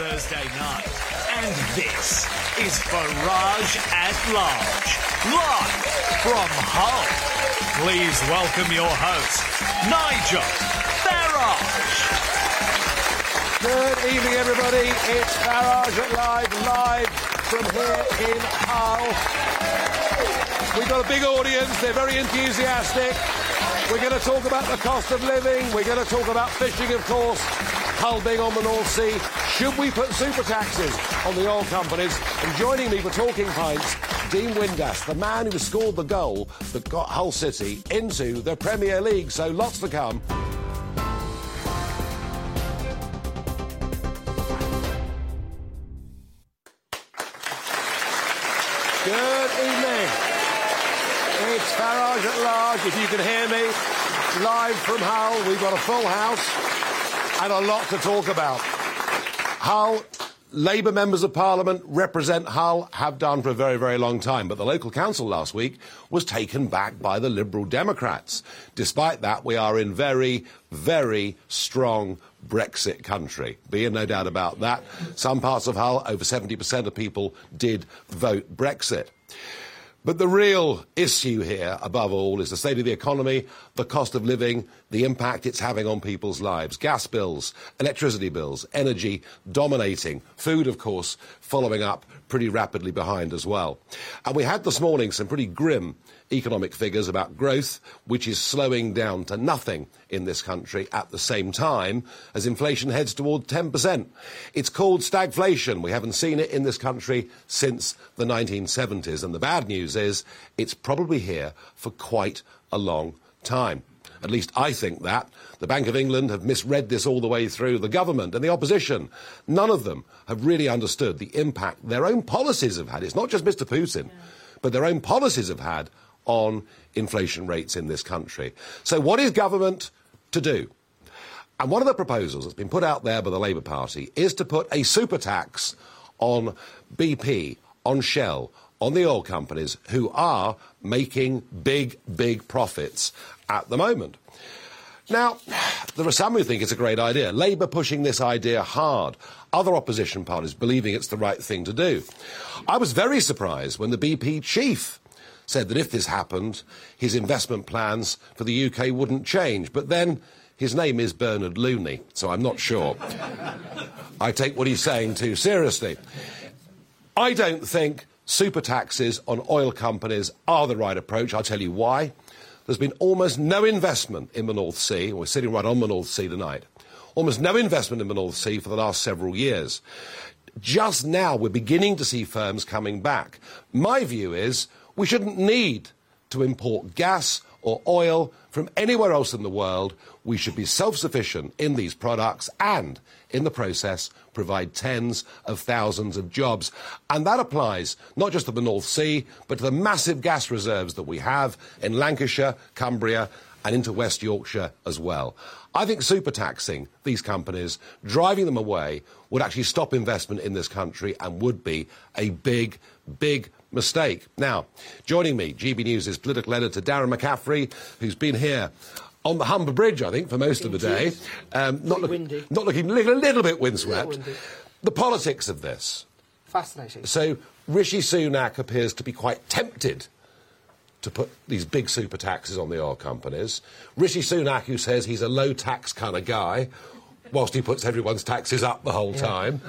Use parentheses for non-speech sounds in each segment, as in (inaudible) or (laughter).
Thursday night. And this is Farage at Large, live from Hull. Please welcome your host, Nigel Farage. Good evening, everybody. It's Farage at Live, live from here in Hull. We've got a big audience. They're very enthusiastic. We're going to talk about the cost of living. We're going to talk about fishing, of course. Hull being on the North Sea. Should we put super taxes on the oil companies? And joining me for Talking Pints, Dean Windass, the man who scored the goal that got Hull City into the Premier League. So lots to come. Good evening. It's Farage at Large, if you can hear me. Live from Hull, we've got a full house and a lot to talk about. Hull, Labour members of Parliament represent Hull, have done for a very, very long time. But the local council last week was taken back by the Liberal Democrats. Despite that, we are in very, very strong Brexit country. Be in no doubt about that. Some parts of Hull, over 70% of people did vote Brexit. But the real issue here, above all, is the state of the economy, the cost of living, the impact it's having on people's lives. Gas bills, electricity bills, energy dominating. Food, of course, following up pretty rapidly behind as well. And we had this morning some pretty grim economic figures about growth, which is slowing down to nothing in this country at the same time as inflation heads toward 10%. It's called stagflation. We haven't seen it in this country since the 1970s. And the bad news is it's probably here for quite a long time. At least I think that. The Bank of England have misread this all the way through. The government and the opposition, none of them have really understood the impact their own policies have had. It's not just Mr. Putin, yeah. but their own policies have had on inflation rates in this country. So, what is government to do? And one of the proposals that's been put out there by the Labour Party is to put a super tax on BP, on Shell, on the oil companies who are making big, big profits at the moment. Now, there are some who think it's a great idea. Labour pushing this idea hard. Other opposition parties believing it's the right thing to do. I was very surprised when the BP chief said that if this happened, his investment plans for the UK wouldn't change. But then his name is Bernard Looney, so I'm not sure. I take what he's saying too seriously. I don't think super taxes on oil companies are the right approach. I'll tell you why. There's been almost no investment in the North Sea. We're sitting right on the North Sea tonight. Almost no investment in the North Sea for the last several years. Just now, we're beginning to see firms coming back. My view is we shouldn't need to import gas or oil from anywhere else in the world. We should be self sufficient in these products and, in the process, provide tens of thousands of jobs. And that applies not just to the North Sea, but to the massive gas reserves that we have in Lancashire, Cumbria, and into West Yorkshire as well. I think super taxing these companies, driving them away, would actually stop investment in this country and would be a big, big mistake. Now, joining me, GB News' political editor Darren McCaffrey, who's been here on the Humber Bridge, I think, for most of the day. Um, not, look, not, looking a little, a little bit windswept. The politics of this. Fascinating. So, Rishi Sunak appears to be quite tempted to put these big super taxes on the oil companies. Rishi Sunak, who says he's a low tax kind of guy, whilst he puts everyone's taxes up the whole yeah. time.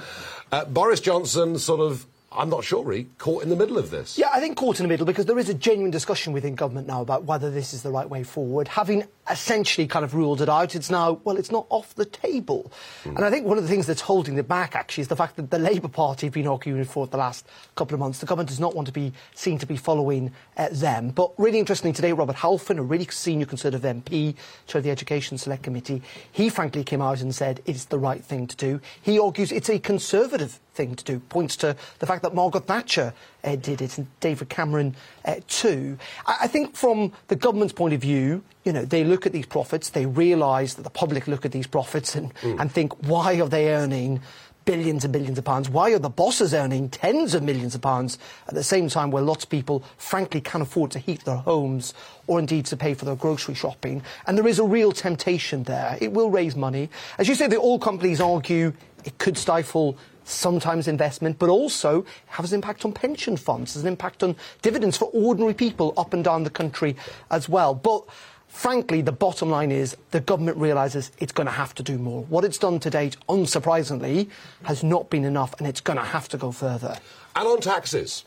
Uh, Boris Johnson sort of I'm not sure, really, caught in the middle of this. Yeah, I think caught in the middle because there is a genuine discussion within government now about whether this is the right way forward. Having essentially kind of ruled it out, it's now, well, it's not off the table. Mm. And I think one of the things that's holding it back, actually, is the fact that the Labour Party have been arguing for it the last couple of months. The government does not want to be seen to be following uh, them. But really interestingly today, Robert Halfon, a really senior Conservative MP, chair of the Education Select Committee, he frankly came out and said it's the right thing to do. He argues it's a Conservative thing to do. Points to the fact that Margaret Thatcher uh, did it and David Cameron uh, too. I, I, think from the government's point of view, you know, they look at these profits, they realise that the public look at these profits and, mm. and think, why are they earning billions and billions of pounds? Why are the bosses earning tens of millions of pounds at the same time where lots of people, frankly, can't afford to heat their homes or indeed to pay for their grocery shopping? And there is a real temptation there. It will raise money. As you say, the oil companies argue It could stifle sometimes investment, but also has an impact on pension funds, has an impact on dividends for ordinary people up and down the country as well. But frankly, the bottom line is the government realises it's going to have to do more. What it's done to date, unsurprisingly, has not been enough, and it's going to have to go further. And on taxes.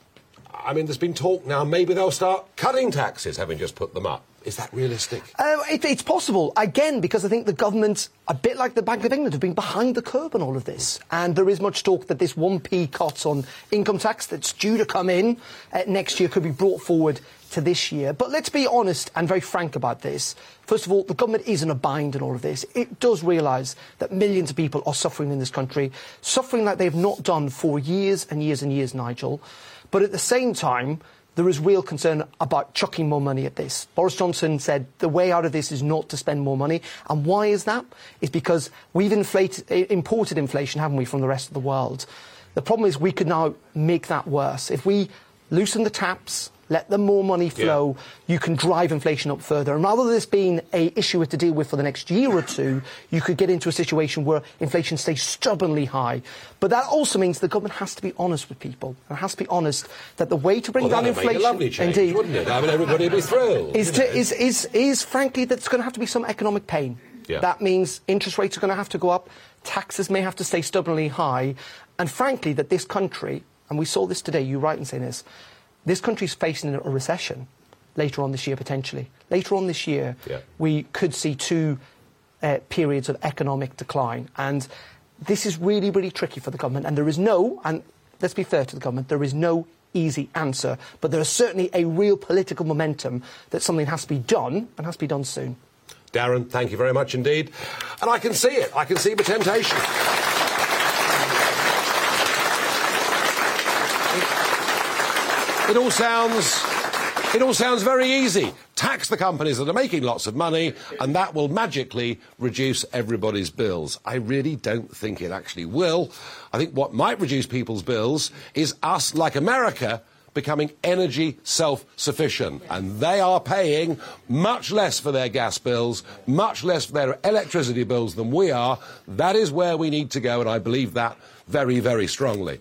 I mean, there's been talk now, maybe they'll start cutting taxes, having just put them up. Is that realistic? Uh, it, it's possible, again, because I think the government, a bit like the Bank of England, have been behind the curve on all of this. And there is much talk that this 1p cut on income tax that's due to come in uh, next year could be brought forward to this year. But let's be honest and very frank about this. First of all, the government is in a bind in all of this. It does realise that millions of people are suffering in this country, suffering like they've not done for years and years and years, Nigel. But at the same time, there is real concern about chucking more money at this. Boris Johnson said the way out of this is not to spend more money. And why is that? It's because we've inflated, imported inflation, haven't we, from the rest of the world. The problem is we could now make that worse. If we loosen the taps, let the more money flow, yeah. you can drive inflation up further. And rather than this being a issue to deal with for the next year or two, you could get into a situation where inflation stays stubbornly high. But that also means the government has to be honest with people. And has to be honest that the way to bring well, down inflation, a change, indeed, wouldn't it? I mean, everybody would be thrilled. Is, to, is, is, is frankly that it's going to have to be some economic pain. Yeah. That means interest rates are going to have to go up, taxes may have to stay stubbornly high, and frankly that this country, and we saw this today, you're right in saying this, this country is facing a recession later on this year, potentially. Later on this year, yeah. we could see two uh, periods of economic decline. And this is really, really tricky for the government. And there is no, and let's be fair to the government, there is no easy answer. But there is certainly a real political momentum that something has to be done and has to be done soon. Darren, thank you very much indeed. And I can see it. I can see the temptation. It all sounds it all sounds very easy. Tax the companies that are making lots of money, and that will magically reduce everybody's bills. I really don't think it actually will. I think what might reduce people's bills is us, like America, becoming energy self sufficient. And they are paying much less for their gas bills, much less for their electricity bills than we are. That is where we need to go, and I believe that very, very strongly.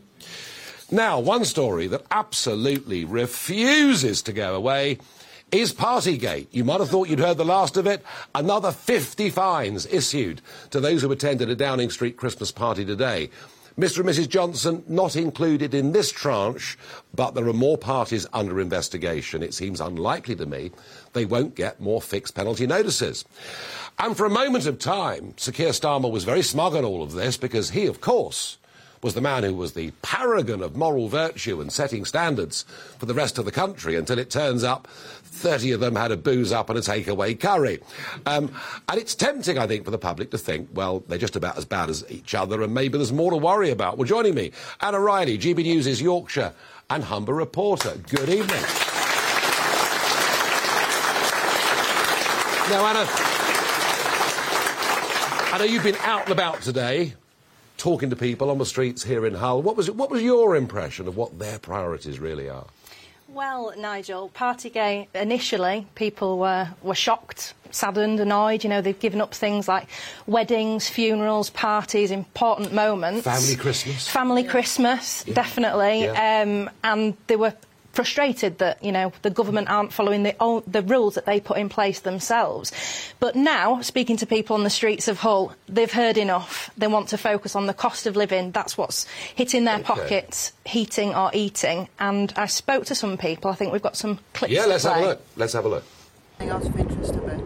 Now, one story that absolutely refuses to go away is Partygate. You might have thought you'd heard the last of it. Another 50 fines issued to those who attended a Downing Street Christmas party today. Mr. and Mrs. Johnson not included in this tranche, but there are more parties under investigation. It seems unlikely to me they won't get more fixed penalty notices. And for a moment of time, Sir Keir Starmer was very smug on all of this because he, of course, was the man who was the paragon of moral virtue and setting standards for the rest of the country until it turns up 30 of them had a booze up and a takeaway curry. Um, and it's tempting, I think, for the public to think, well, they're just about as bad as each other and maybe there's more to worry about. Well, joining me, Anna Riley, GB News' Yorkshire and Humber reporter. Good evening. Now, Anna, I know you've been out and about today talking to people on the streets here in Hull. What was, what was your impression of what their priorities really are? Well, Nigel, Partygate, initially, people were, were shocked, saddened, annoyed. You know, they've given up things like weddings, funerals, parties, important moments. Family Christmas. Family yeah. Christmas, yeah. definitely. Yeah. Um, and they were frustrated that you know the government aren't following the, the rules that they put in place themselves. But now, speaking to people on the streets of Hull, they've heard enough. They want to focus on the cost of living. That's what's hitting their okay. pockets, heating or eating. And I spoke to some people. I think we've got some clips. Yeah, let's have a look. Let's have a look. Out of interest a bit.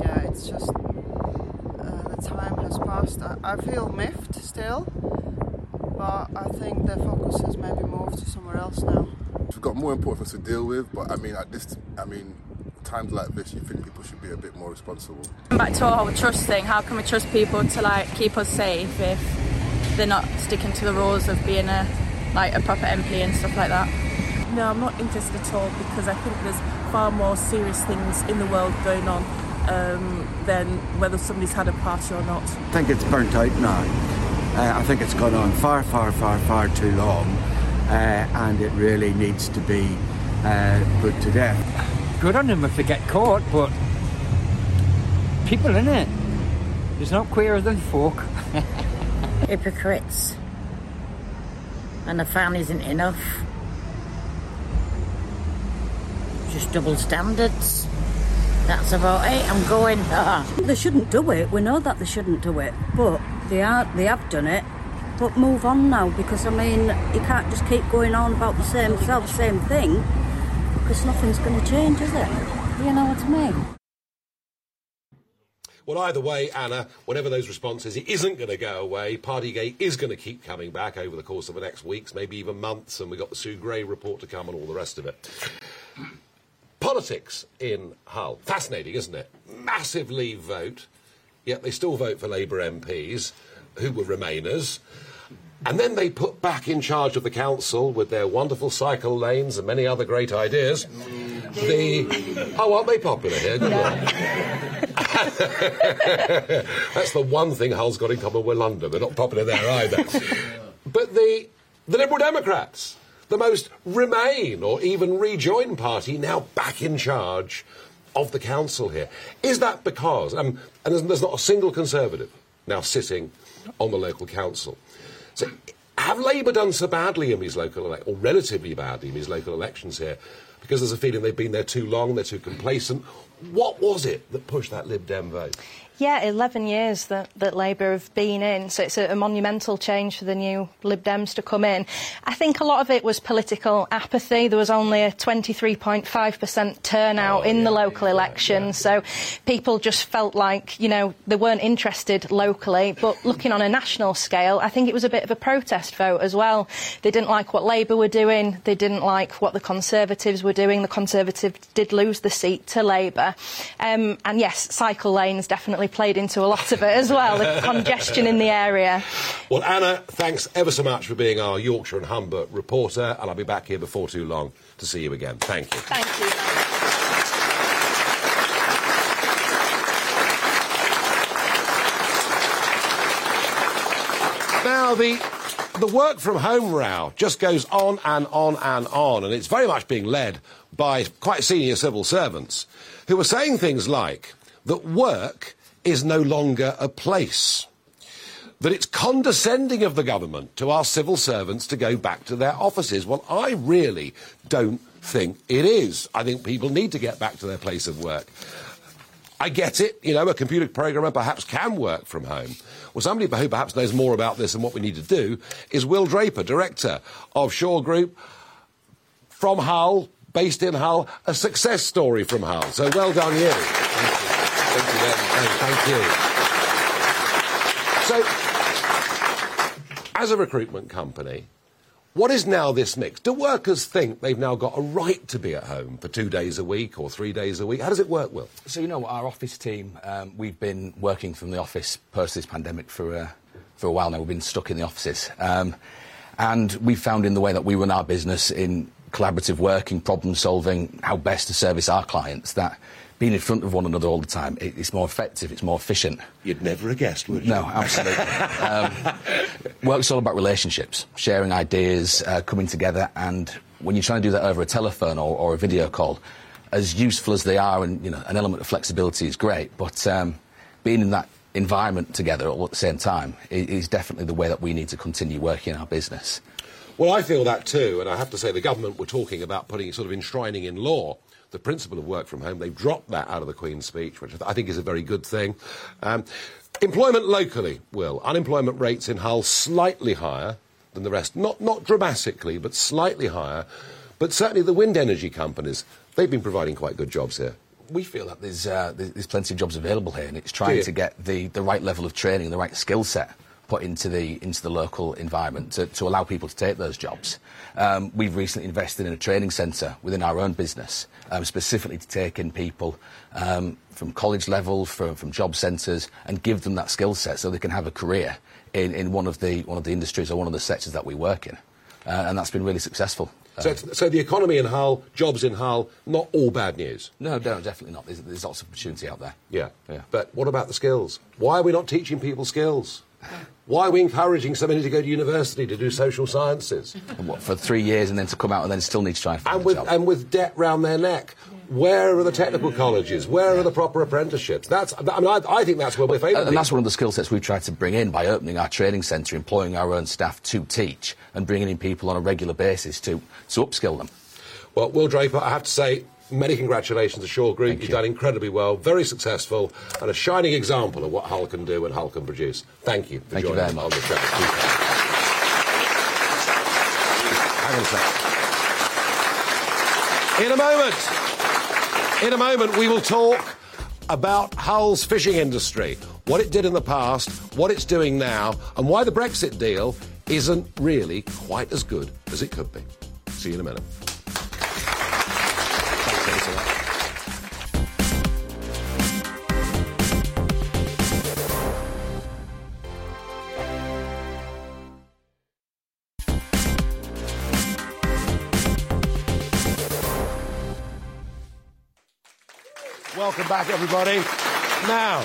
Yeah, it's just uh, the time has passed. I, I feel miffed still, but I think the focus has maybe moved to somewhere else now. We've got more important things to deal with, but I mean, at this, I mean, times like this, you think people should be a bit more responsible. Back to our whole trust thing. How can we trust people to like keep us safe if they're not sticking to the rules of being a like a proper MP and stuff like that? No, I'm not interested at all because I think there's far more serious things in the world going on um, than whether somebody's had a party or not. I think it's burnt out now. Uh, I think it's gone on far, far, far, far too long and it really needs to be uh, put to death. Good on them if they get caught, but people in it. It's not queerer than folk. (laughs) hypocrites. And the fan isn't enough. Just double standards. That's about it. I'm going. (laughs) They shouldn't do it. We know that they shouldn't do it, but they are. They have done it. But move on now, because I mean, you can't just keep going on about the same self, same thing, because nothing's going to change, is it? You know what I mean? Well, either way, Anna, whatever those responses, it isn't going to go away. Partygate is going to keep coming back over the course of the next weeks, maybe even months, and we've got the Sue Gray report to come and all the rest of it. Politics in Hull. Fascinating, isn't it? Massive Leave vote, yet they still vote for Labour MPs, who were Remainers. And then they put back in charge of the council with their wonderful cycle lanes and many other great ideas. The oh, aren't they popular here? Good (laughs) That's the one thing Hull's got in common with London. They're not popular there either. (laughs) but the the Liberal Democrats, the most Remain or even Rejoin party, now back in charge of the council here. Is that because um, and there's, there's not a single Conservative now sitting on the local council? So, have Labour done so badly in these local or relatively badly in these local elections here? Because there's a feeling they've been there too long, they're too complacent. What was it that pushed that Lib Dem vote? Yeah, 11 years that, that Labour have been in, so it's a, a, monumental change for the new Lib Dems to come in. I think a lot of it was political apathy. There was only a 23.5% turnout oh, in yeah, the local yeah, elections, yeah. so people just felt like, you know, they weren't interested locally. But looking on a national scale, I think it was a bit of a protest vote as well. They didn't like what Labour were doing, they didn't like what the Conservatives were doing. The Conservatives did lose the seat to Labour. Um, and yes, cycle lanes definitely played into a lot of it as well, the (laughs) congestion in the area. Well, Anna, thanks ever so much for being our Yorkshire and Humber reporter, and I'll be back here before too long to see you again. Thank you. Thank you. Now, the the work from home row just goes on and on and on, and it's very much being led by quite senior civil servants who are saying things like that work is no longer a place. That it's condescending of the government to ask civil servants to go back to their offices. Well, I really don't think it is. I think people need to get back to their place of work. I get it, you know, a computer programmer perhaps can work from home. Well, somebody who perhaps knows more about this and what we need to do is Will Draper, director of Shaw Group from Hull, based in Hull, a success story from Hull. So well done, you. Thank you. So, as a recruitment company, what is now this mix? Do workers think they've now got a right to be at home for two days a week or three days a week? How does it work, Will? So, you know, our office team, um, we've been working from the office post this pandemic for, uh, for a while now. We've been stuck in the offices. Um, and we found in the way that we run our business in collaborative working, problem solving, how best to service our clients, that being in front of one another all the time, it, it's more effective, it's more efficient. You'd never have guessed, would you? No, absolutely. um, work's all about relationships, sharing ideas, uh, coming together, and when you're trying to do that over a telephone or, or, a video call, as useful as they are, and you know, an element of flexibility is great, but um, being in that environment together all at the same time is definitely the way that we need to continue working in our business. Well, I feel that too, and I have to say the government were talking about putting sort of enshrining in law the principle of work from home. They've dropped that out of the Queen's speech, which I think is a very good thing. Um, employment locally, Will. Unemployment rates in Hull slightly higher than the rest. Not, not dramatically, but slightly higher. But certainly the wind energy companies, they've been providing quite good jobs here we feel that there's, uh, there's plenty of jobs available here, and it's trying to get the, the right level of training, the right skill set put into the into the local environment to, to allow people to take those jobs. Um, we've recently invested in a training centre within our own business, um, specifically to take in people um, from college level, from, from job centres, and give them that skill set so they can have a career in, in one of the one of the industries or one of the sectors that we work in, uh, and that's been really successful. So, so the economy in Hull, jobs in Hull, not all bad news. No, no, definitely not. There's, there's lots of opportunity out there. Yeah, yeah. But what about the skills? Why are we not teaching people skills? Why are we encouraging so many to go to university to do social sciences? what, for three years and then to come out and then still need to try and find and with, a job? And with debt round their neck. Where are the technical colleges? Where are the proper apprenticeships? That's, I mean, I, I think that's where we're failing. And that's one of the skill sets we've tried to bring in by opening our training centre, employing our own staff to teach, and bringing in people on a regular basis to, to upskill them. Well, Will Draper, I have to say, many congratulations to Shaw Group. Thank You've you. done incredibly well, very successful, and a shining example of what Hull can do and Hull can produce. Thank you for Thank you joining very us on the show. Hang on a sec. In a moment, in a moment, we will talk about Hull's fishing industry, what it did in the past, what it's doing now, and why the Brexit deal isn't really quite as good as it could be. See you in a minute. Welcome back, everybody. Now,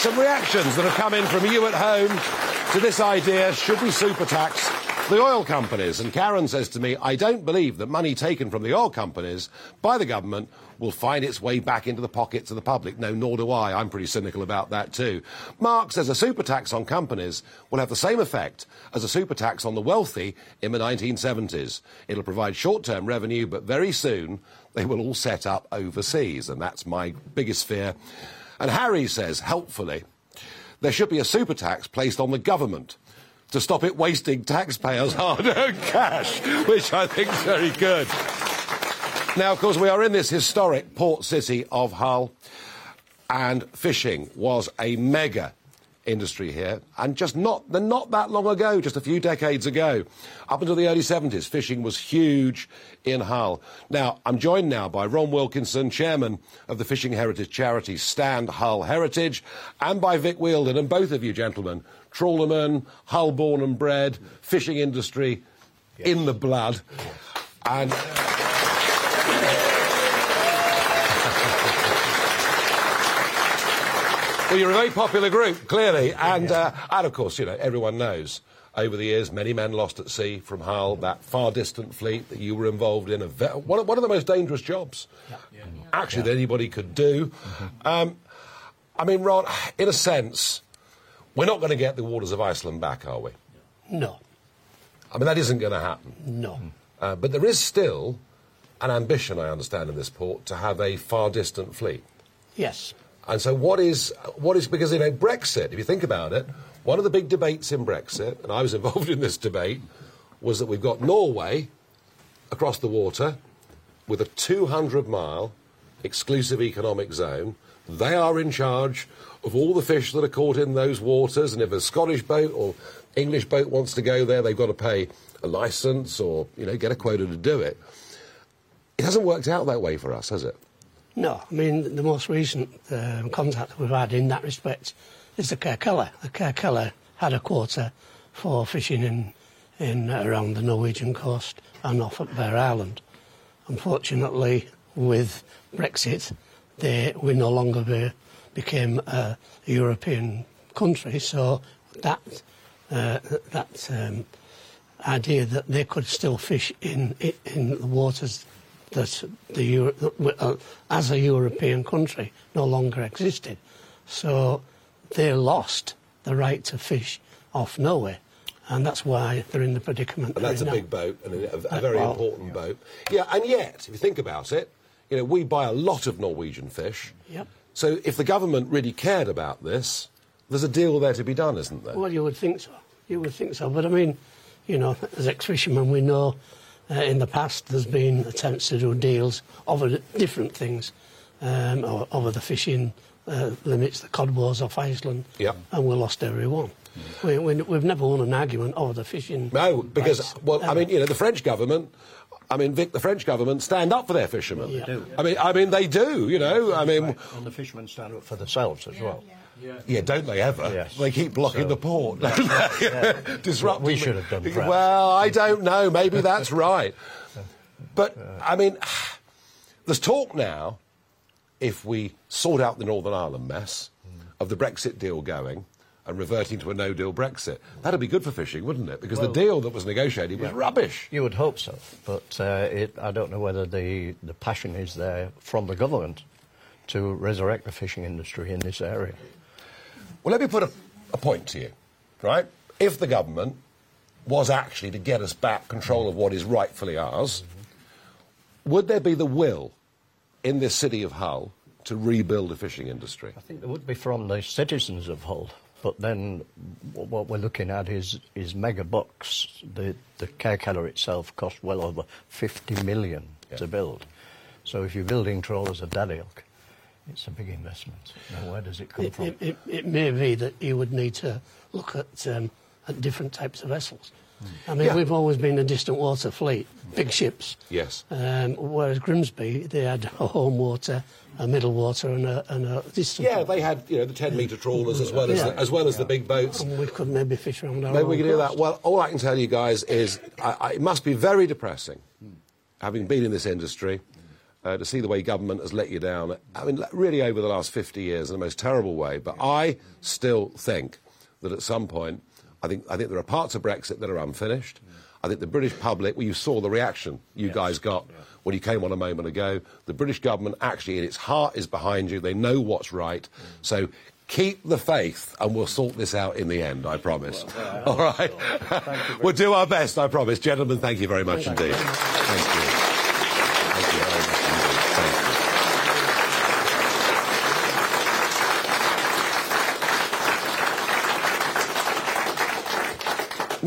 some reactions that have come in from you at home to this idea should we super tax the oil companies? And Karen says to me, I don't believe that money taken from the oil companies by the government will find its way back into the pockets of the public. No, nor do I. I'm pretty cynical about that too. Mark says a super tax on companies will have the same effect as a super tax on the wealthy in the 1970s. It'll provide short term revenue, but very soon they will all set up overseas. And that's my biggest fear. And Harry says, helpfully, there should be a super tax placed on the government to stop it wasting taxpayers' (laughs) hard-earned cash, which I think is very good. Now, of course, we are in this historic port city of Hull, and fishing was a mega industry here, and just not not that long ago, just a few decades ago, up until the early 70s, fishing was huge in Hull. Now, I'm joined now by Ron Wilkinson, chairman of the Fishing Heritage charity Stand Hull Heritage, and by Vic Wielden, and both of you gentlemen, trawlermen, Hull born and bred, fishing industry in the blood, and. Well, you're a very popular group, clearly, and uh, and of course, you know everyone knows. Over the years, many men lost at sea from Hull, that far distant fleet that you were involved in, a ve- one, of, one of the most dangerous jobs, actually, that anybody could do. Um, I mean, Ron, in a sense, we're not going to get the waters of Iceland back, are we? No, I mean, that isn't going to happen. no. Uh, but there is still an ambition, I understand, in this port to have a far distant fleet. Yes. And so, what is what is because you know Brexit? If you think about it, one of the big debates in Brexit, and I was (laughs) involved in this debate, was that we've got Norway across the water with a 200-mile exclusive economic zone. They are in charge of all the fish that are caught in those waters, and if a Scottish boat or English boat wants to go there, they've got to pay a license or you know get a quota to do it. It hasn't worked out that way for us, has it? No, I mean, the most recent um, contact that we've had in that respect is the Kirkella. The Kirkella had a quota for fishing in, in uh, around the Norwegian coast and off at Bear Island. Unfortunately, with Brexit, they, we no longer be, became a European country, so that, uh, that um, idea that they could still fish in, in the waters that the Euro- uh, as a European country no longer existed. So they lost the right to fish off Norway, and that's why they're in the predicament. And that's a now. big boat and a, a Uh, very well, important boat. Yeah, and yet, if you think about it, you know, we buy a lot of Norwegian fish. Yep. So if the government really cared about this, there's a deal there to be done, isn't there? Well, you would think so. You would think so. But I mean, you know, as ex-fishermen, we know uh, in the past there's been attempts to do deals over different things, um, o- over the fishing uh, limits, the cod wars off Iceland, Yep. and we lost every one. We, we, we've never won an argument over the fishing. No, because rights, well, I mean, you know, the French government. I mean, Vic, the French government stand up for their fishermen. Yeah. They do. I mean, I mean, they do. You know, I mean, And the fishermen stand up for themselves as well. Yeah, don't they ever? Yes. They keep blocking So- the port, (laughs) don't they? (laughs) Disrupting. We should have done, perhaps. Well, I don't know. Maybe that's right. (laughs) But I mean, (sighs) there's talk now. If we sort out the Northern Ireland mess of the Brexit deal going, and reverting to a no-deal Brexit. That'd be good for fishing, wouldn't it? Because Well- the deal that was negotiated was Yeah. rubbish. You would hope so, but uh, it, I don't know whether the, the passion is there from the government to resurrect the fishing industry in this area. Well, let me put a, a point to you, right? If the government was actually to get us back control of what is rightfully ours, would there be the will in this city of Hull to rebuild a fishing industry? I think there would be from the citizens of Hull, but then what we're looking at is, is mega bucks. The, the Kirkella itself cost well over 50 million to build. So if you're building trawlers at that ilk, it's a big investment. Now, where does it come It, from? it, it, it may be that you would need to look at, um, at different types of vessels. I mean, Yeah. we've always been a distant water fleet, big ships. Yes. Um, whereas Grimsby, they had a home water, a middle water, and a, and a distant. Yeah, they had you know the ten metre trawlers as well as Yeah. the, as well as the big boats. And we could maybe fish around our Maybe own we can do that. Well, all I can tell you guys is I, I, it must be very depressing, having been in this industry, uh, to see the way government has let you down. I mean, really over the last 50 years in the most terrible way. But I still think that at some point, I think, I think there are parts of Brexit that are unfinished. I think the British public, well, you saw the reaction you guys got when you came on a moment ago. The British government actually, in its heart, is behind you. They know what's right. So keep the faith, and we'll sort this out in the end, I promise. (laughs) All right? (laughs) we'll do our best, I promise. Gentlemen, thank you very much indeed. Thank you. Thank you very much indeed. Thank you.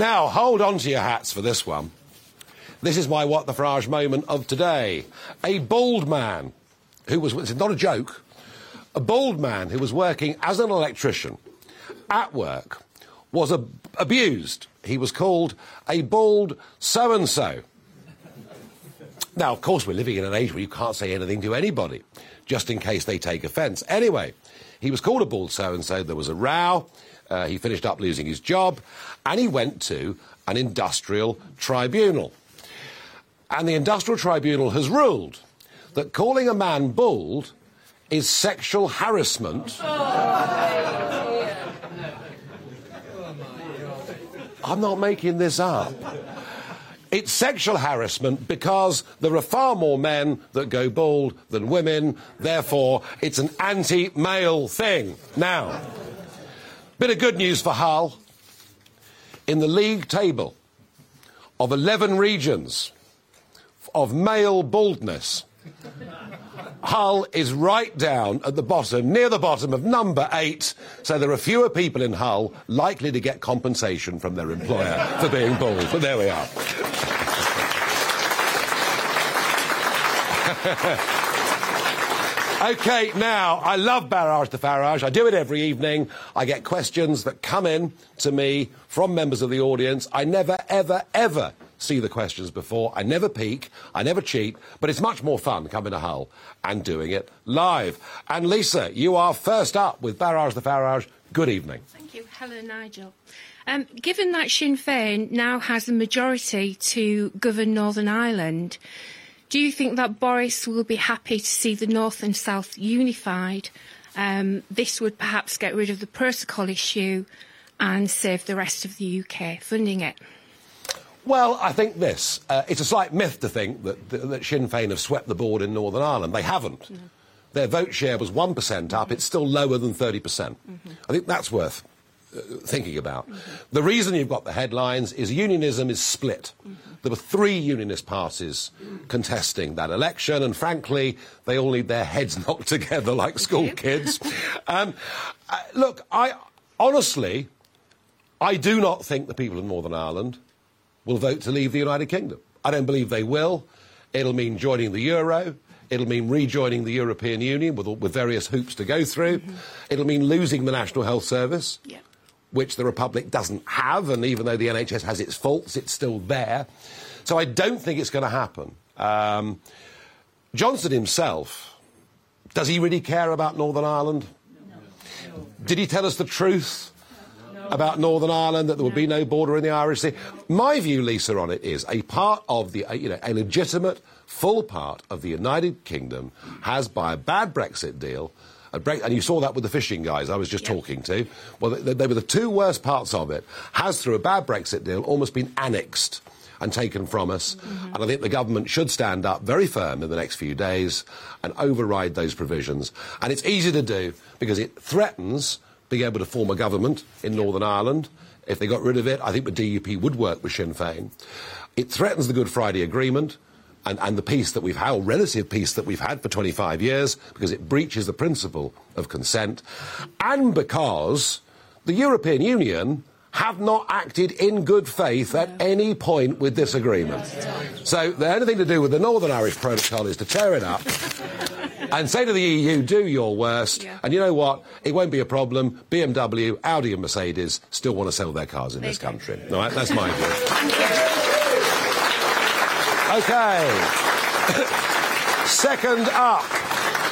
Now, hold on to your hats for this one. This is my What the Farage moment of today. A bald man who was, it's not a joke, a bald man who was working as an electrician at work was ab- abused. He was called a bald so and so. Now, of course, we're living in an age where you can't say anything to anybody, just in case they take offence. Anyway, he was called a bald so and so. There was a row. Uh, he finished up losing his job, and he went to an industrial tribunal. And the industrial tribunal has ruled that calling a man bald is sexual harassment. (laughs) I'm not making this up. It's sexual harassment because there are far more men that go bald than women, therefore, it's an anti male thing. Now, bit of good news for Hull. In the league table of 11 regions of male baldness, Hull is right down at the bottom, near the bottom of number eight, so there are fewer people in Hull likely to get compensation from their employer for being bald. But there we are. (laughs) Okay, now, I love Barrage to Farage. I do it every evening. I get questions that come in to me from members of the audience. I never, ever, ever see the questions before. I never peek. I never cheat. But it's much more fun coming to Hull and doing it live. And Lisa, you are first up with Barrage to Farage. Good evening. Thank you. Hello, Nigel. Um, given that Sinn Féin now has a majority to govern Northern Ireland, do you think that Boris will be happy to see the North and South unified? Um, this would perhaps get rid of the protocol issue and save the rest of the UK funding it. Well, I think this. Uh, it's a slight myth to think that, that, Sinn Féin have swept the board in Northern Ireland. They haven't. Their vote share was 1% up. It's still lower than 30%. percent I think that's worth thinking about. The reason you've got the headlines is unionism is split. There were three unionist parties contesting that election, and frankly, they all need their heads (laughs) knocked together like school kids. Um, uh, look, I honestly, I do not think the people of Northern Ireland will vote to leave the United Kingdom. I don't believe they will. It'll mean joining the euro. It'll mean rejoining the European Union with, with various hoops to go through. It'll mean losing the National Health Service, which the Republic doesn't have, and even though the NHS has its faults, it's still there. So I don't think it's going to happen. Um, Johnson himself, does he really care about Northern Ireland? No. Did he tell us the truth about Northern Ireland that there would be no border in the Irish Sea? My view, Lisa, on it is a part of the, you know, a legitimate, full part of the United Kingdom has, by a bad Brexit deal, And, Bre- and you saw that with the fishing guys I was just talking to. Well, they, they were the two worst parts of it. Has, through a bad Brexit deal, almost been annexed and taken from us. Mm-hmm. And I think the government should stand up very firm in the next few days and override those provisions. And it's easy to do because it threatens being able to form a government in Northern Ireland. If they got rid of it, I think the DUP would work with Sinn Féin. It threatens the Good Friday Agreement and, and the peace that we've had, or relative peace that we've had for 25 years, because it breaches the principle of consent, and because the European Union have not acted in good faith at any point with this agreement. So the only thing to do with the Northern Irish Protocol is to tear it up (laughs) and say to the EU, do your worst. And you know what? It won't be a problem. BMW, Audi, and Mercedes still want to sell their cars in this country. All right, that's my view. Okay. Second up,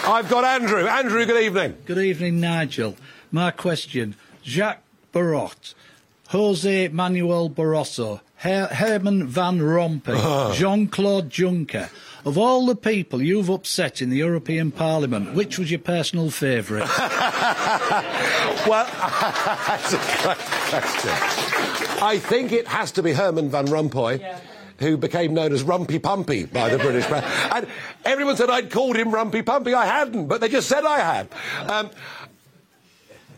I've got Andrew. Andrew, good evening. Good evening, Nigel. My question Jacques Barrot, Jose Manuel Barroso, Her- Herman Van Rompuy, (laughs) Ah. Jean Claude Juncker. Of all the people you've upset in the European Parliament, which was your personal favourite? (laughs) Well, (laughs) that's a great question. I think it has to be Herman Van Rompuy. Who became known as Rumpy Pumpy by the British press. And everyone said I'd called him Rumpy Pumpy. I hadn't, but they just said I had. Um,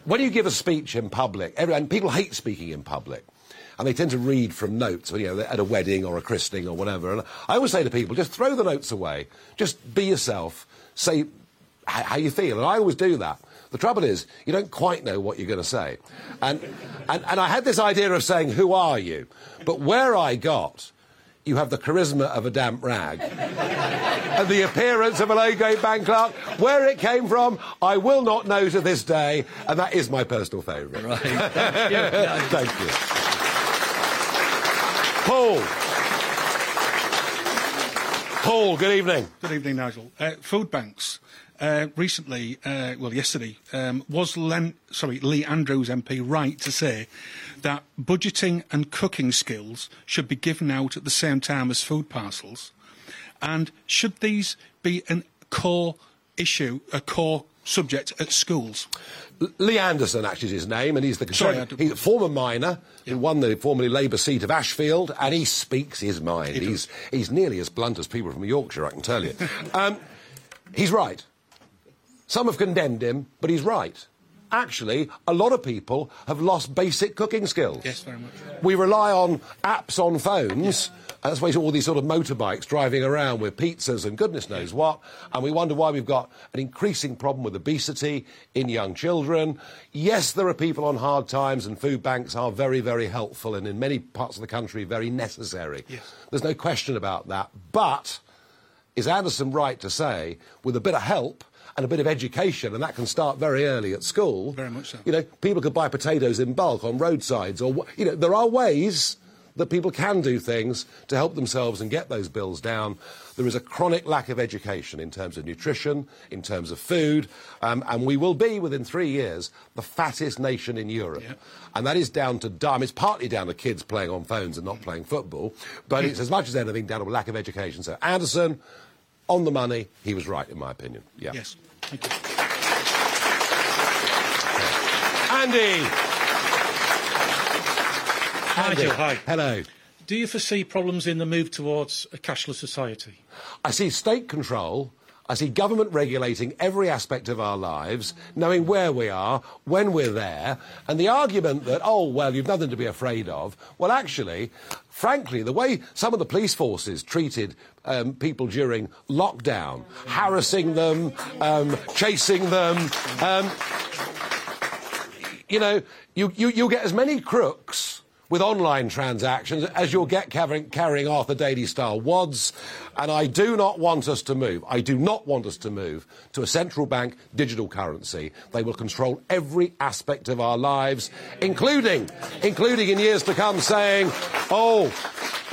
when you give a speech in public, everyone, people hate speaking in public. And they tend to read from notes, you know, at a wedding or a christening or whatever. And I always say to people, just throw the notes away. Just be yourself. Say how you feel. And I always do that. The trouble is, you don't quite know what you're going to say. And, and, and I had this idea of saying, who are you? But where I got, you have the charisma of a damp rag and the appearance of a low-grade bank clerk. Where it came from, I will not know to this day, and that is my personal favourite. Right. Thank you. (laughs) Thank you. Paul. Paul, good evening. Good evening, Nigel. Uh, food banks. Uh, recently, uh, well, yesterday, um, was Len, sorry, Lee Andrews MP right to say that budgeting and cooking skills should be given out at the same time as food parcels? And should these be a core issue, a core subject at schools? Lee Anderson, actually, is his name, and he's the Sorry, he's a former miner who won the formerly Labour seat of Ashfield, and he speaks his mind. he's, he's nearly as blunt as people from Yorkshire, I can tell you. (laughs) um, he's right. Some have condemned him, but he's right. Actually, a lot of people have lost basic cooking skills. Yes, very much. We rely on apps on phones. And that's why you see all these sort of motorbikes driving around with pizzas and goodness knows what. And we wonder why we've got an increasing problem with obesity in young children. Yes, there are people on hard times, and food banks are very, very helpful and in many parts of the country very necessary. There's no question about that. But is Anderson right to say, with a bit of help, and a bit of education, and that can start very early at school. Very much so. You know, people could buy potatoes in bulk on roadsides, or you know, there are ways that people can do things to help themselves and get those bills down. There is a chronic lack of education in terms of nutrition, in terms of food, um, and we will be within three years the fattest nation in Europe. And that is down to dumb. It's partly down to kids playing on phones and not playing football, but it's (clears throat) as much as anything down to a lack of education. So Anderson, on the money, he was right in my opinion. Yeah. Yes. Thank you. Andy. Andy. Nigel, hi. Hello. Do you foresee problems in the move towards a cashless society? I see state control. I see government regulating every aspect of our lives, knowing where we are, when we're there, and the argument that, oh, well, you've nothing to be afraid of. Well, actually, frankly, the way some of the police forces treated um, people during lockdown, harassing them, um, chasing them, um, you know, you, you, you get as many crooks with online transactions as you'll get carrying, carrying Arthur Daley style wads. And I do not want us to move. I do not want us to move to a central bank digital currency. They will control every aspect of our lives, including, including in years to come saying, oh,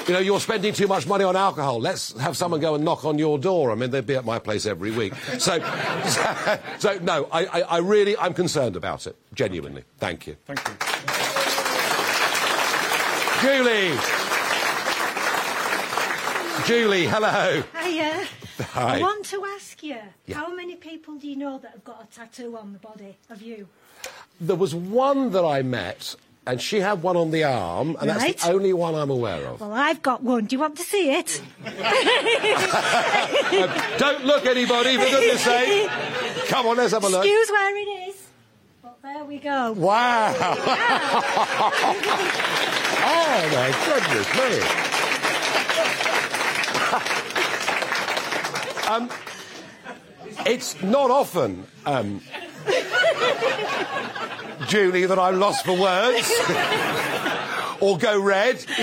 you know, you're spending too much money on alcohol. Let's have someone go and knock on your door. I mean, they'd be at my place every week. So, so, (laughs) so no, I, I, I really, I'm concerned about it, genuinely. Thank you. Thank you. Julie. Julie, hello. Hiya. Hi. I want to ask you, Yeah. how many people do you know that have got a tattoo on the body of you? There was one that I met, and she had one on the arm, and that's the only one I'm aware of. Well, I've got one. Do you want to see it? (laughs) Uh, don't look, anybody, for goodness sake. Come on, let's have a look. Excuse where it is. But there we go. Wow. (laughs) oh, my goodness me. (laughs) um, it's not often, um, Julie, that I'm lost for words (laughs) or go red. (laughs)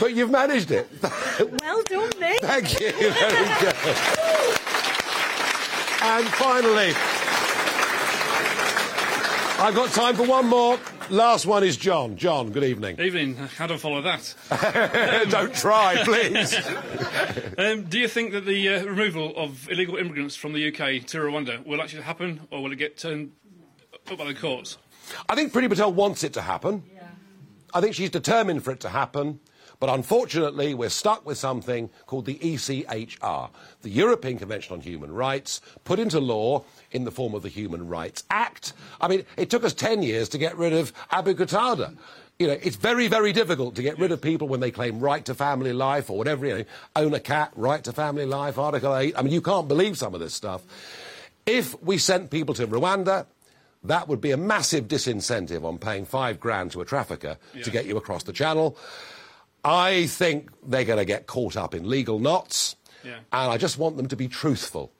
but you've managed it. well done, Nick. Thank you. Very good. And finally, I've got time for one more. Last one is John. John, good evening. Evening. How do I follow that? (laughs) Don't try, (laughs) please. um, do you think that the uh, removal of illegal immigrants from the UK to Rwanda will actually happen, or will it get turned up by the courts? I think Priti Patel wants it to happen. I think she's determined for it to happen. But unfortunately, we're stuck with something called the ECHR, the European Convention on Human Rights, put into law in the form of the Human Rights Act. I mean, it took us 10 years to get rid of Abu Qatada. You know, it's very, very difficult to get rid of people when they claim right to family life or whatever, you know, own a cat, right to family life, Article 8. I mean, you can't believe some of this stuff. If we sent people to Rwanda, that would be a massive disincentive on paying five grand to a trafficker to get you across the channel. I think they're going to get caught up in legal knots, Yeah. and I just want them to be truthful.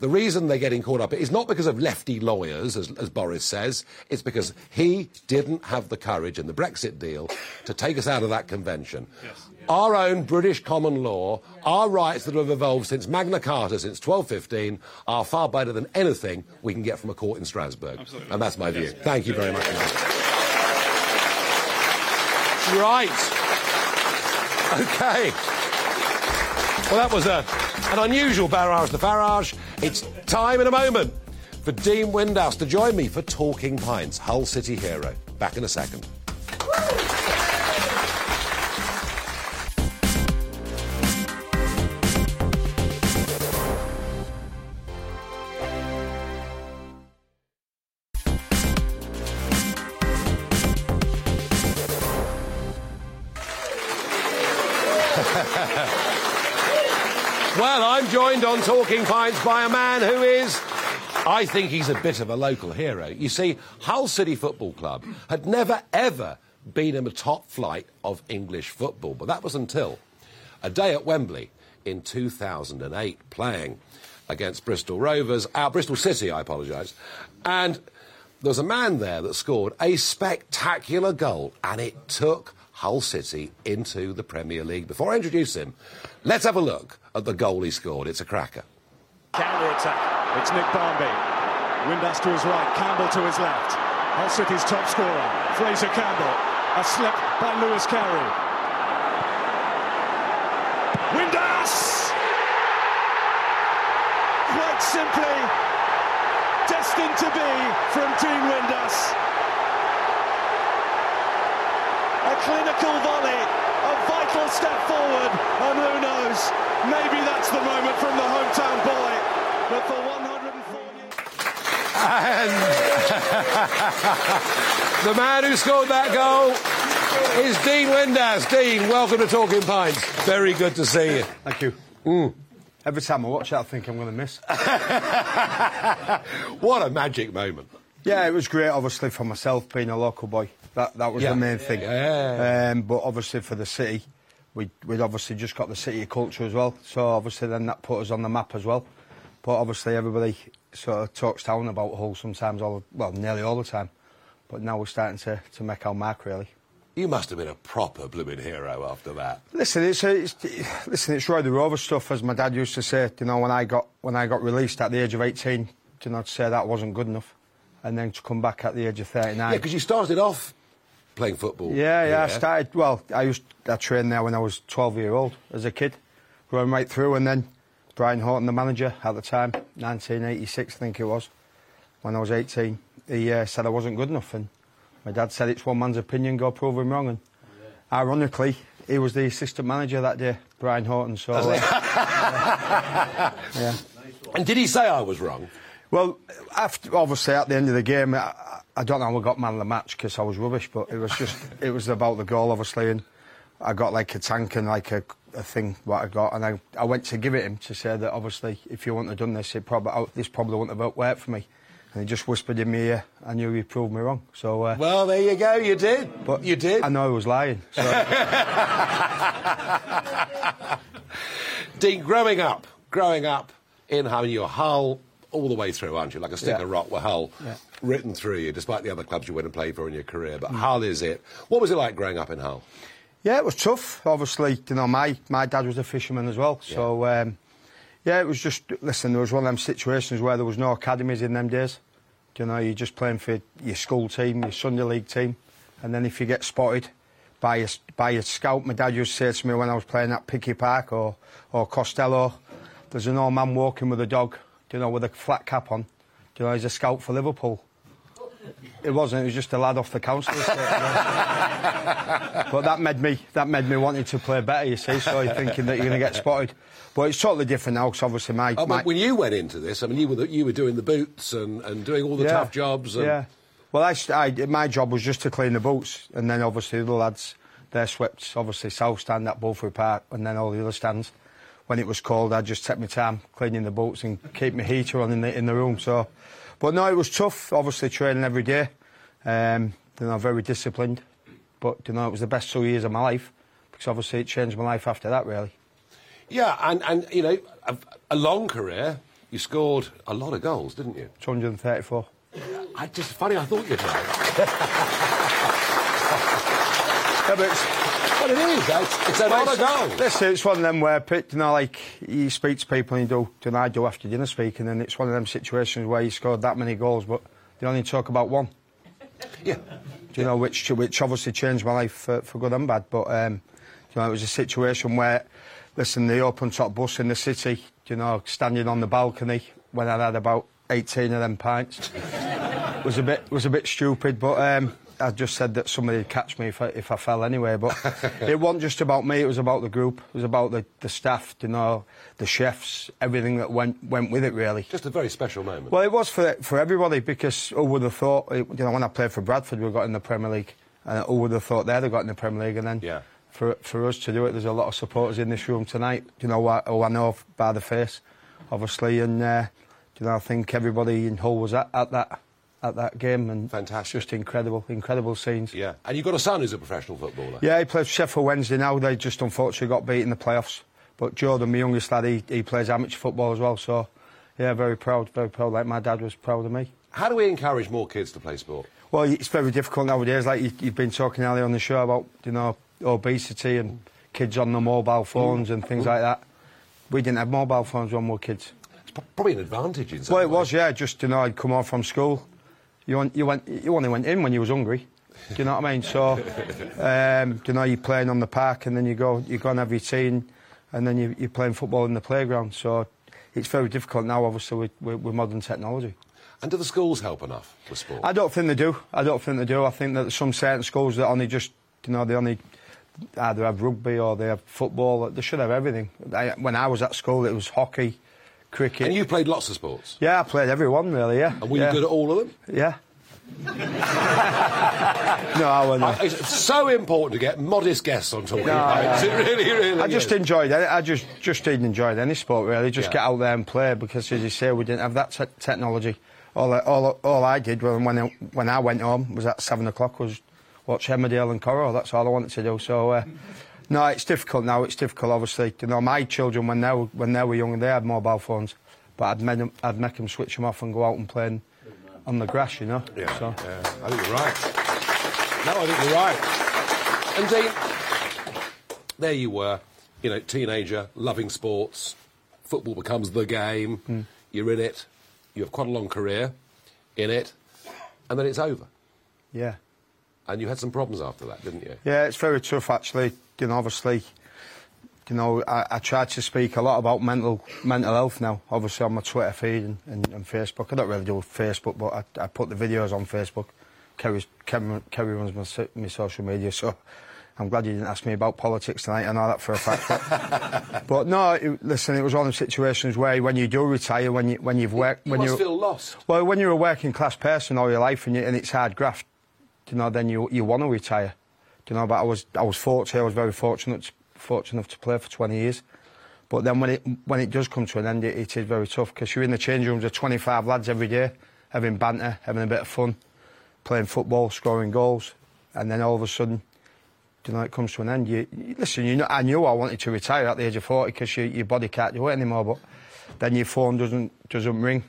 The reason they're getting caught up is not because of lefty lawyers, as, as Boris says, it's because he didn't have the courage in the Brexit deal to take us out of that convention. Our own British common law, our rights that have evolved since Magna Carta, since 1215, are far better than anything we can get from a court in Strasbourg. And that's my view. Thank you very much. Right. Okay. Well, that was a, an unusual barrage The Farage. It's time in a moment for Dean Windass to join me for Talking Pints, Hull City Hero. Back in a second. On Talking Pints by a man who is, I think he's a bit of a local hero. You see, Hull City Football Club had never, ever been in the top flight of English football, but that was until a day at Wembley in 2008 playing against Bristol Rovers, our Bristol City, I apologise. And there was a man there that scored a spectacular goal, and it took Hull City into the Premier League. Before I introduce him, let's have a look at the goal he scored. It's a cracker. Counter attack. It's Nick Barmby. Windass to his right, Campbell to his left. Hull City's top scorer, Fraser Campbell. A slip by Louis Carey. Windass! Quite simply, destined to be from Dean Windass. A clinical volley, a vital step forward, and who knows, maybe that's the moment from the hometown boy. But for 104 And (laughs) the man who scored that goal is Dean Windass. Dean, welcome to Talking Pints. Very good to see you. Thank you. Mm. Every time I watch it, I think I'm going to miss. (laughs) what a magic moment. Yeah, it was great, obviously, for myself being a local boy. That that was Yeah. the main thing. Yeah. Um, but obviously for the city, we we'd obviously just got the city culture as well. So obviously then that put us on the map as well. But obviously everybody sort of talks down about Hull sometimes, all well, nearly all the time. But now we're starting to, to make our mark really. You must have been a proper blooming hero after that. Listen, it's, a, it's listen, it's Roy the Rover stuff, as my dad used to say. You know, when I got when I got released at the age of 18, you know, to say that wasn't good enough, and then to come back at the age of 39. Yeah, because you started off playing football. Yeah, yeah, I started. Well, I used I trained there when I was 12 year old as a kid, going right through, and then Brian Horton, the manager at the time, 1986, I think it was, when I was 18, he uh, said I wasn't good enough, and my dad said it's one man's opinion, go prove him wrong, and ironically, he was the assistant manager that day, Brian Horton. So, uh, (laughs) yeah. And did he say I was wrong? Well, after obviously at the end of the game, I, I don't know how I got man of the match because I was rubbish, but it was just it was about the goal, obviously, and I got like a tank and like a, a thing what I got, and I, I went to give it him to say that obviously if you wouldn't have done this, it probably oh, this probably wouldn't have worked for me. And he just whispered in my ear. I knew he proved me wrong. So uh, well, there you go. You did. But you did. I know he was lying. So. (laughs) Dean, growing up, growing up in how you're Hull all the way through, aren't you? Like a stick Yeah. of rock with Hull Yeah. Written through you, despite the other clubs you went and played for in your career. But Hull is it. What was it like growing up in Hull? Yeah, it was tough. Obviously, you know, my, my dad was a fisherman as well. So, um, yeah, it was just, listen, there was one of them situations where there was no academies in them days. You know, you're just playing for your school team, your Sunday league team. And then if you get spotted by a, by a scout, my dad used to say to me when I was playing at Picky Park or, or Costello, there's an old man walking with a dog, you know, with a flat cap on. You know, he's a scout for Liverpool. It wasn't. It was just a lad off the council estate. (laughs) but that made me that made me wanting to play better. You see, so you're thinking that you're going to get spotted. But it's totally different now because obviously my, Oh, my when you went into this, I mean, you were the, you were doing the boots and, and doing all the Yeah. tough jobs. And, Yeah. Well, I, I- my job was just to clean the boots, and then obviously the lads they swept obviously South Stand at Boothferry Park, and then all the other stands. When it was cold, I'd just take my time cleaning the boots and keep my heater on in the in the room. So, but no, it was tough. Obviously training every day. Um, you know, very disciplined. But you know, it was the best two years of my life because obviously it changed my life after that. Really. Yeah, and, and you know, a, a long career. You scored a lot of goals, didn't you? 234. I just funny. I thought you'd. Yeah, (laughs) but it's, But it is. It's, it's a lot of goals. Listen, it's one of them where, you know, like, you speak to people and you do, know, I do after dinner speaking, and it's one of them situations where you scored that many goals, but they only talk about one. (laughs) Yeah. Do you know, which which obviously changed my life for, for good and bad, but, um, you know, it was a situation where, listen, the open top bus in the city, you know, standing on the balcony when I had about 18 of them pints, (laughs) was a bit was a bit stupid, but um, I just said that somebody would catch me if I, if I fell anyway. But (laughs) it wasn't just about me; it was about the group. It was about the, the staff, you know, the chefs, everything that went went with it. Really, Just a very special moment. well, it was for for everybody because who would have thought? You know, when I played for Bradford, we got in the Premier League, and who would have thought they'd have got in the Premier League? And then Yeah. for for us to do it, there's a lot of supporters in this room tonight. You know, who I, who I know by the face, obviously, and uh, you know, I think everybody in Hull was at, at that at that game, and Fantastic. just incredible, incredible scenes. Yeah, and you've got a son who's a professional footballer. Yeah, he plays Sheffield Wednesday now. They just unfortunately got beat in the playoffs. But Jordan, my youngest lad, he, he plays amateur football as well. So, yeah, very proud, very proud. Like my dad was proud of me. How do we encourage more kids to play sport? Well, it's very difficult nowadays. Like you, you've been talking earlier on the show about, you know, obesity and kids on the mobile phones and things like that. We didn't have mobile phones when we were kids. It's probably an advantage in some Well, it way. was, yeah. Just you know, I'd come home from school. You went, you went, you only went in when you was hungry. Do you know what I mean? So, (laughs) um, you know, you're playing on the park, and then you go, you go and have your tea, and, and then you, you're playing football in the playground. So, it's very difficult now, obviously, with, with, with modern technology. And do the schools help enough with sport? I don't think they do. I don't think they do. I think that some certain schools that only just, you know, they only either have rugby or they have football. They should have everything. I, when I was at school, it was hockey, cricket. And you played lots of sports. Yeah, I played every one really. Yeah. And were yeah. you good at all of them? Yeah. (laughs) no, I wasn't. I- it's so important to get modest guests on talking No, about no. it. Really, really I just is. enjoyed it. I just just didn't enjoy any sport really. Just Yeah. get out there and play because, as you say, we didn't have that te- technology. All I, all all I did when when I, when I went home was at seven o'clock was watch Emmerdale and Corrie. That's all I wanted to do. So. Uh, no, it's difficult now. It's difficult, obviously. You know, my children when they were, when they were young, they had mobile phones, but I'd make them, I'd make them switch them off and go out and play on the grass. You know. Yeah, So. yeah, I think you're right. No, I think you're right. And Dean, there you were, you know, teenager, loving sports. Football becomes the game. Hmm. You're in it. You have quite a long career in it, and then it's over. Yeah. And you had some problems after that, didn't you? Yeah, it's very tough actually. You know, obviously, you know, I, I try to speak a lot about mental mental health now. Obviously, on my Twitter feed and, and, and Facebook. I don't really do Facebook, but I, I put the videos on Facebook. Kerry's, Kerry, Kerry runs my, my social media, so I'm glad you didn't ask me about politics tonight. I know that for a fact. But, (laughs) no, it, listen, it was one of the situations where when you do retire, when you when you've worked, You when you feel lost. well, when you're a working class person all your life and, you, and it's hard graft, you know, then you you want to retire. You know, but I was I was fortunate. I was very fortunate fortunate enough to play for 20 years. But then when it when it does come to an end, it, it is very tough because you're in the change rooms with 25 lads every day, having banter, having a bit of fun, playing football, scoring goals, and then all of a sudden, you know, it comes to an end. You, you listen. You know, I knew I wanted to retire at the age of 40 because you, your body can't do it anymore. But then your phone doesn't doesn't ring.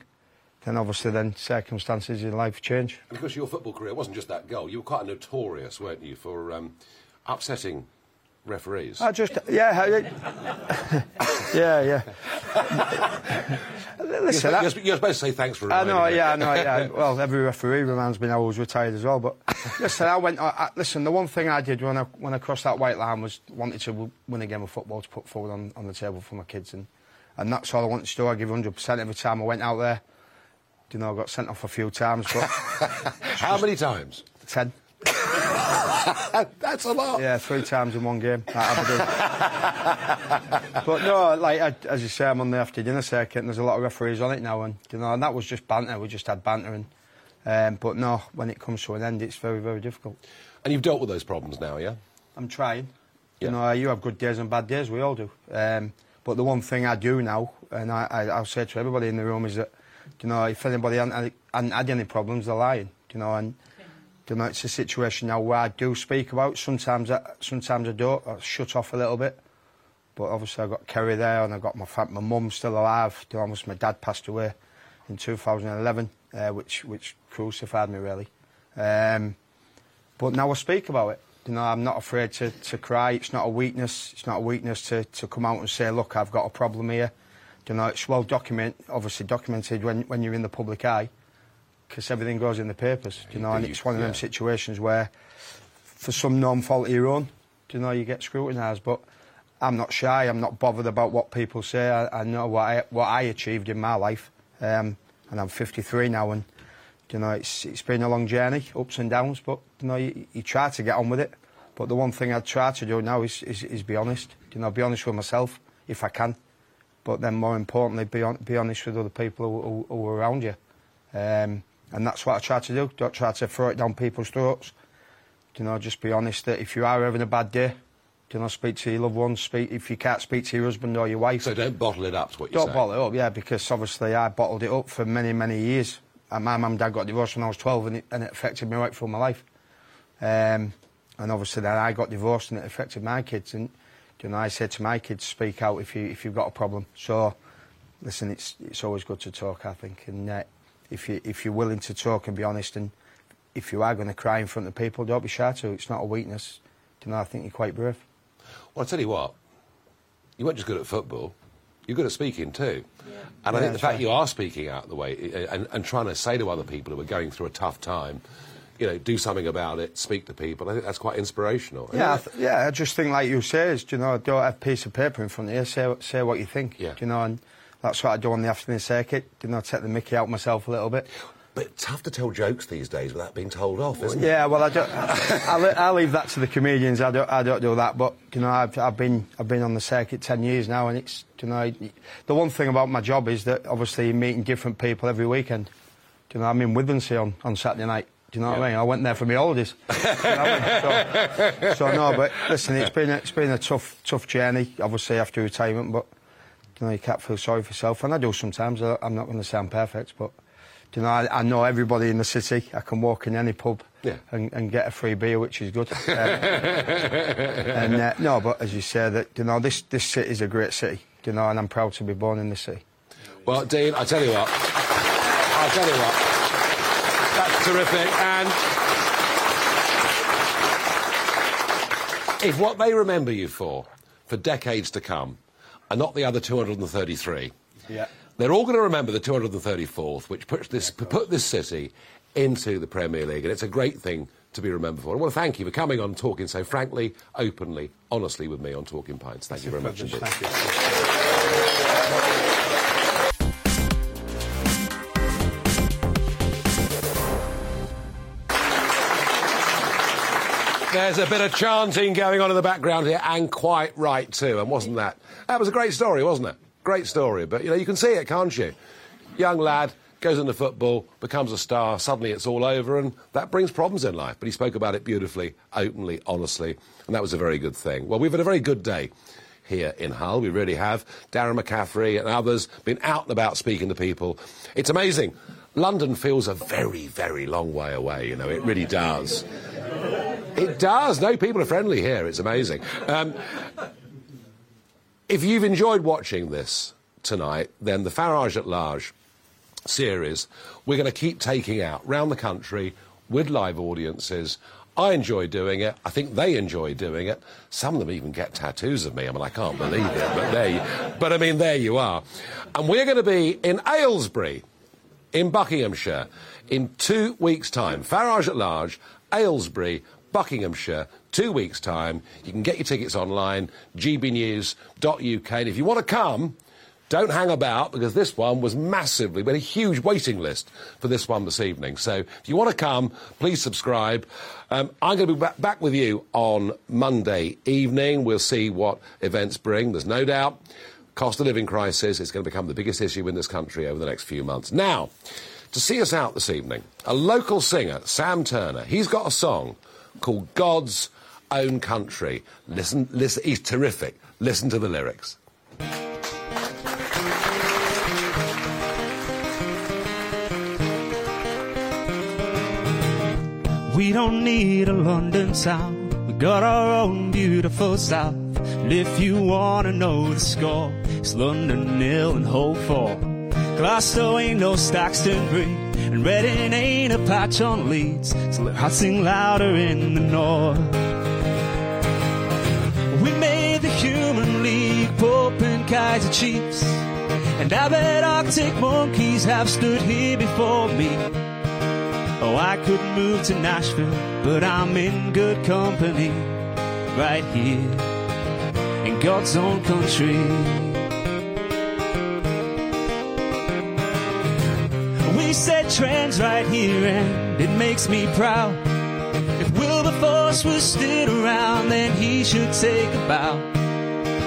Then obviously, then circumstances in life change. And of course, your football career wasn't just that goal. You were quite notorious, weren't you, for um, upsetting referees? I just, yeah, I- yeah, (laughs) yeah. Listen, you're, that- you're supposed to say thanks for I know, yeah, I know, yeah. (laughs) Well, every referee reminds me now I was retired as well. But listen, I went. I, I, listen, the one thing I did when I when I crossed that white line was wanted to win a game of football to put forward on, on the table for my kids, and and that's all I wanted to do. I give 100 percent every time I went out there. You know, I got sent off a few times, but (laughs) how many times? Ten. (laughs) That's a lot. Yeah, three times in one game (laughs) but no, like I, as you say, I'm on the after dinner circuit, and there's a lot of referees on it now, and you know, and that was just banter. We just had banter, and um, but no, when it comes to an end, it's very, very difficult. And you've dealt with those problems now, yeah? I'm trying. You know, you have good days and bad days. We all do. Um, but the one thing I do now, and I, I, I'll say to everybody in the room, is that you know, if anybody hadn't, hadn't had any problems, they're lying. You know, and you know, it's a situation now where I do speak about. Sometimes, I, sometimes I don't. I shut off a little bit. But obviously, I've got Kerry there, and I've got my my mum still alive. You know, almost my dad passed away in 2011, uh, which which crucified me really. Um, but now I speak about it. You know, I'm not afraid to, to cry. It's not a weakness. It's not a weakness to, to come out and say, look, I've got a problem here. You know, it's well documented, obviously documented when, when you're in the public eye, because everything goes in the papers. You know, and it's one of them situations where, for some non fault of your own, you know, you get scrutinised. But I'm not shy. I'm not bothered about what people say. I, I know what I, what I achieved in my life, um, and I'm 53 now, and you know, it's it's been a long journey, ups and downs. But you know, you, you try to get on with it. But the one thing I try to do now is, is is be honest. You know, be honest with myself if I can. But then more importantly, be on, be honest with other people who, who, who are around you. Um, and that's what I try to do. Don't try to throw it down people's throats. You know, just be honest that if you are having a bad day, you know, speak to your loved ones. Speak if you can't speak to your husband or your wife. So don't bottle it up, is what you're Don't saying. bottle it up, yeah, because obviously I bottled it up for many, many years. And my mum and dad got divorced when I was 12 and it, and it affected me right through my life. Um, and obviously then I got divorced and it affected my kids. And, you know, I said to my kids, speak out if, you, if you've got a problem. So, listen, it's, it's always good to talk, I think. And uh, if, you, if you're willing to talk and be honest and if you are going to cry in front of people, don't be shy to. It's not a weakness. You know, I think you're quite brave. Well, I'll tell you what, you weren't just good at football, you're good at speaking too. Yeah. And I think the fact right. you are speaking out the way uh, and, and trying to say to other people who are going through a tough time, you know, do something about it, speak to people, I think that's quite inspirational. Yeah, I th- yeah. I just think, like you say, is, you know, don't have a piece of paper in front of you. Say, say what you think. Yeah. You know, and that's what I do on the afternoon circuit. You know, take the Mickey out myself a little bit. But it's tough to tell jokes these days without being told off, isn't it? Yeah, well, I don't. (laughs) I, I leave that to the comedians. I don't. I don't do that. But you know, I've, I've been I've been on the circuit ten years now, and it's you know, the one thing about my job is that obviously you're meeting different people every weekend. Do you know, I'm in Withernsea on, on Saturday night. Do you know what I mean? I went there for my holidays. You know I mean? so, so no, but listen, it's been a, it's been a tough tough journey. Obviously after retirement, but you know you can't feel sorry for yourself, and I do sometimes. I, I'm not going to sound perfect, but you know I, I know everybody in the city. I can walk in any pub Yeah. and, and get a free beer, which is good. (laughs) Um, and uh, no, but as you say, that you know this this city is a great city. You know, and I'm proud to be born in this city. Well, Dean, I tell you what. I'll tell you what. Terrific. And if what they remember you for, for decades to come, are not the other 233, Yeah. they're all going to remember the 234th, which puts this, put this city into the Premier League. And it's a great thing to be remembered for. I want to thank you for coming on talking so frankly, openly, honestly with me on Talking Pints. Thank you very much indeed. There's a bit of chanting going on in the background here, and quite right too. And wasn't that? That was a great story, wasn't it? Great story. But you know, you can see it, can't you? Young lad goes into football, becomes a star. Suddenly, it's all over, and that brings problems in life. But he spoke about it beautifully, openly, honestly, and that was a very good thing. Well, we've had a very good day here in Hull. We really have. Darren McCaffrey and others been out and about speaking to people. It's amazing. London feels a very, very long way away. You know, it really does. It does. No, people are friendly here. It's amazing. Um, if you've enjoyed watching this tonight, then the Farage at Large series we're going to keep taking out round the country with live audiences. I enjoy doing it. I think they enjoy doing it. Some of them even get tattoos of me. I mean, I can't believe it, but there you, but I mean, there you are. And we're going to be in Aylesbury, in Buckinghamshire, in two weeks' time. Farage at Large, Aylesbury, Buckinghamshire, two weeks' time. You can get your tickets online, gbnews.uk. And if you want to come, don't hang about because this one was massively, we had a huge waiting list for this one this evening. So if you want to come, please subscribe. Um, I'm going to be back, back with you on Monday evening. We'll see what events bring. There's no doubt. Cost of living crisis is going to become the biggest issue in this country over the next few months. Now, to see us out this evening, a local singer, Sam Turner, he's got a song called God's Own Country. Listen, listen, he's terrific. Listen to the lyrics. We don't need a London town. We got our own beautiful south. And if you wanna know the score, it's London nil and Hull four. Glasgow ain't no Stockton breed, and Reading ain't a patch on Leeds. So hearts sing louder in the north. We made the Human League, Pulp and Kaiser Chiefs. And I bet Arctic monkeys have stood here before me. Oh, I could move to Nashville, but I'm in good company right here in God's own country. Set trends right here, and it makes me proud. If Wilberforce was still around, then he should take a bow.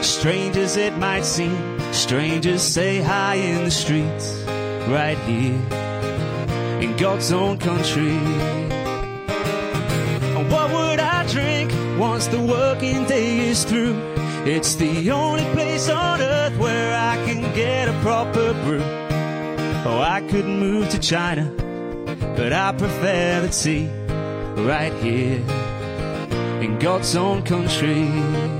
Strange as it might seem, strangers say hi in the streets right here in God's own country. And what would I drink once the working day is through? It's the only place on earth where I can get a proper brew. Oh, I could move to China, but I prefer the tea right here in God's own country.